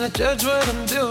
Now to judge what I'm doing.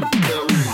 Yeah.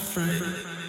afraid.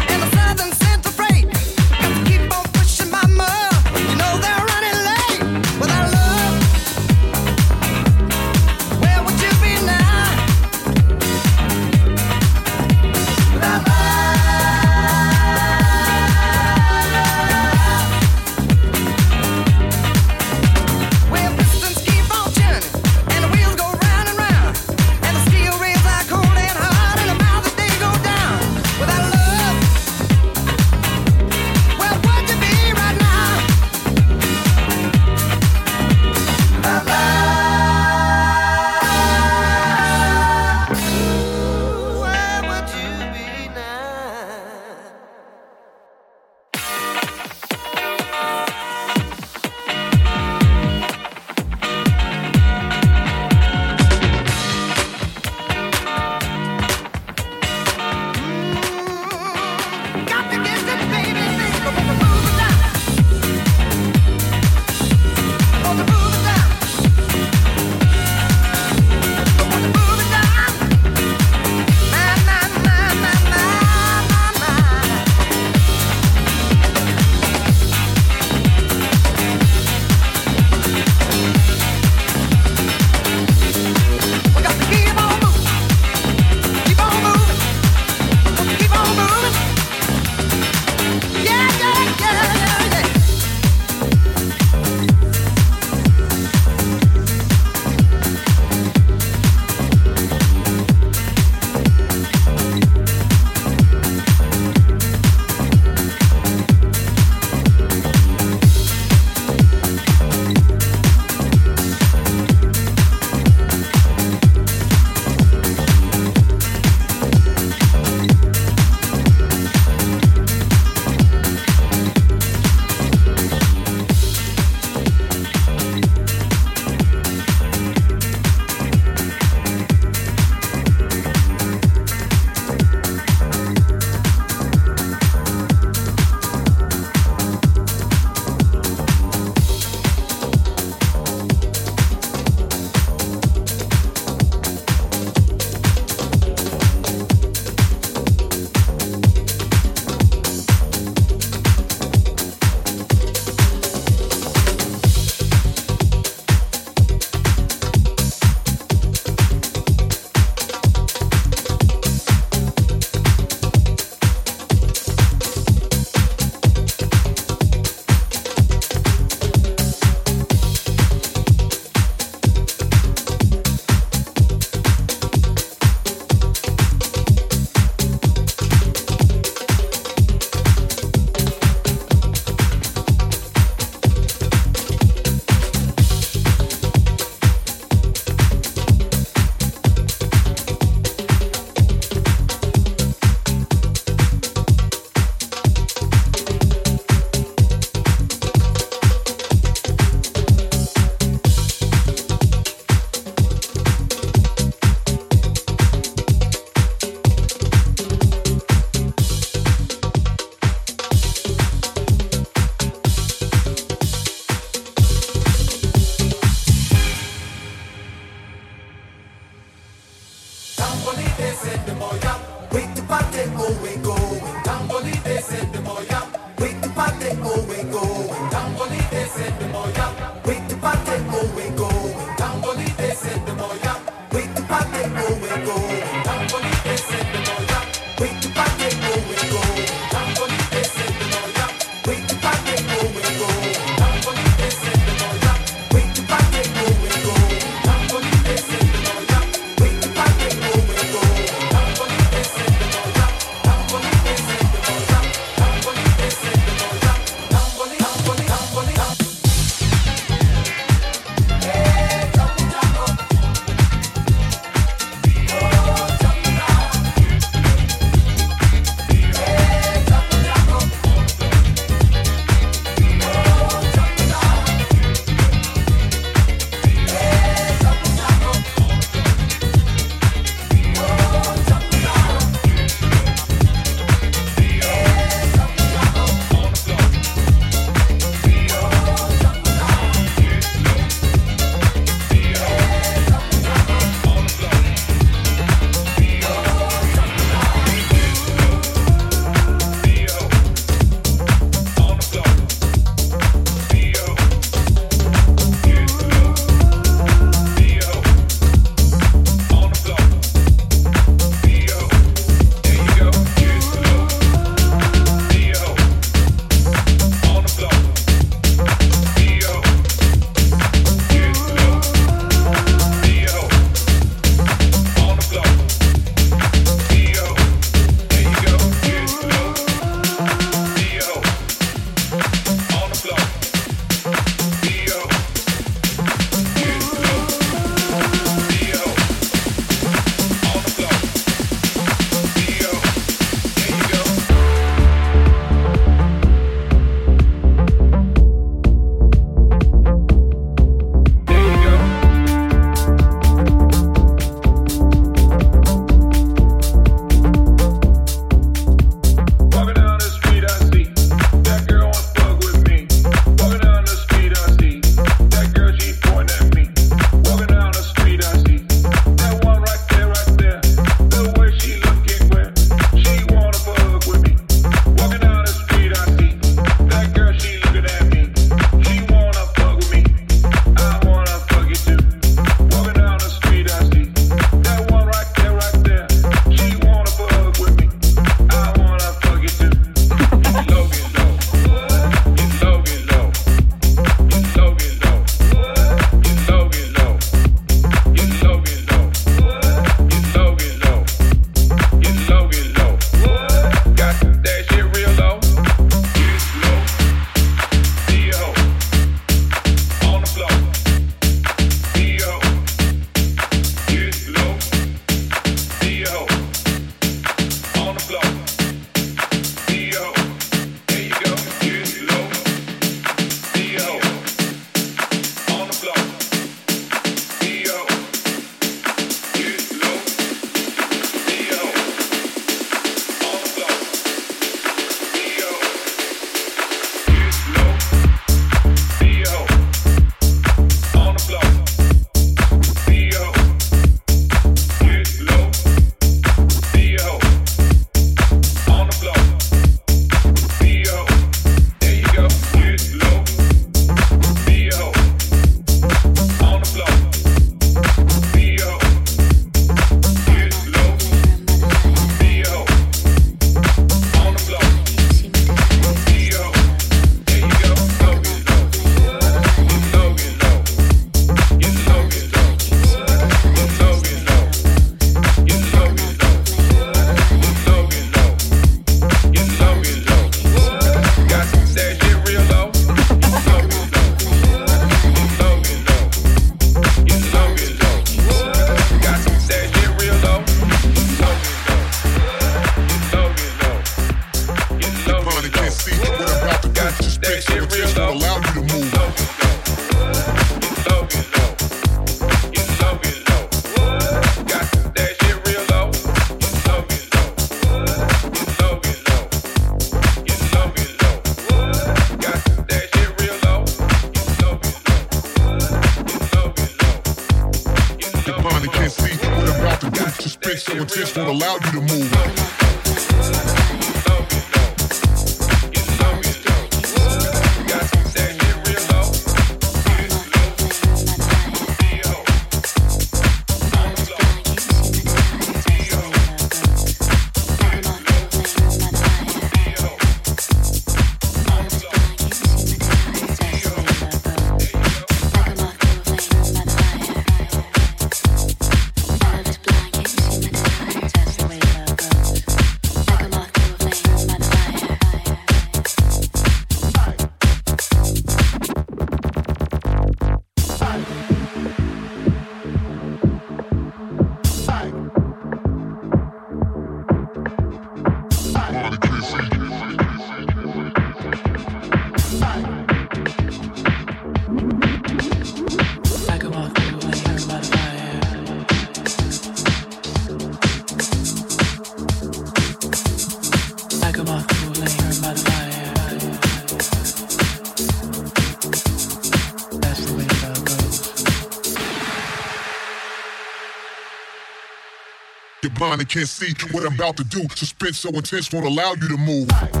Blind and can't see what I'm about to do. Suspense so intense won't allow you to move.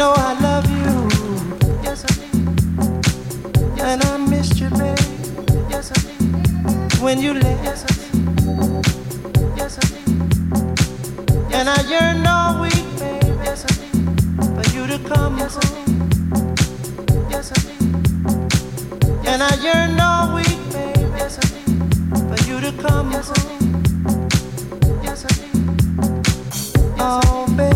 know I love you. Yes, I do. And I missed you, babe. Yes, I do. When you left. Yes, I do. Yes, I do. And I yearn all week, babe. Yes, I do. For you to come yes, home. Yes, I do. And I yearn all week, babe. Yes, I do. For you to come yes, home. Yes, I do. Yes, oh, babe.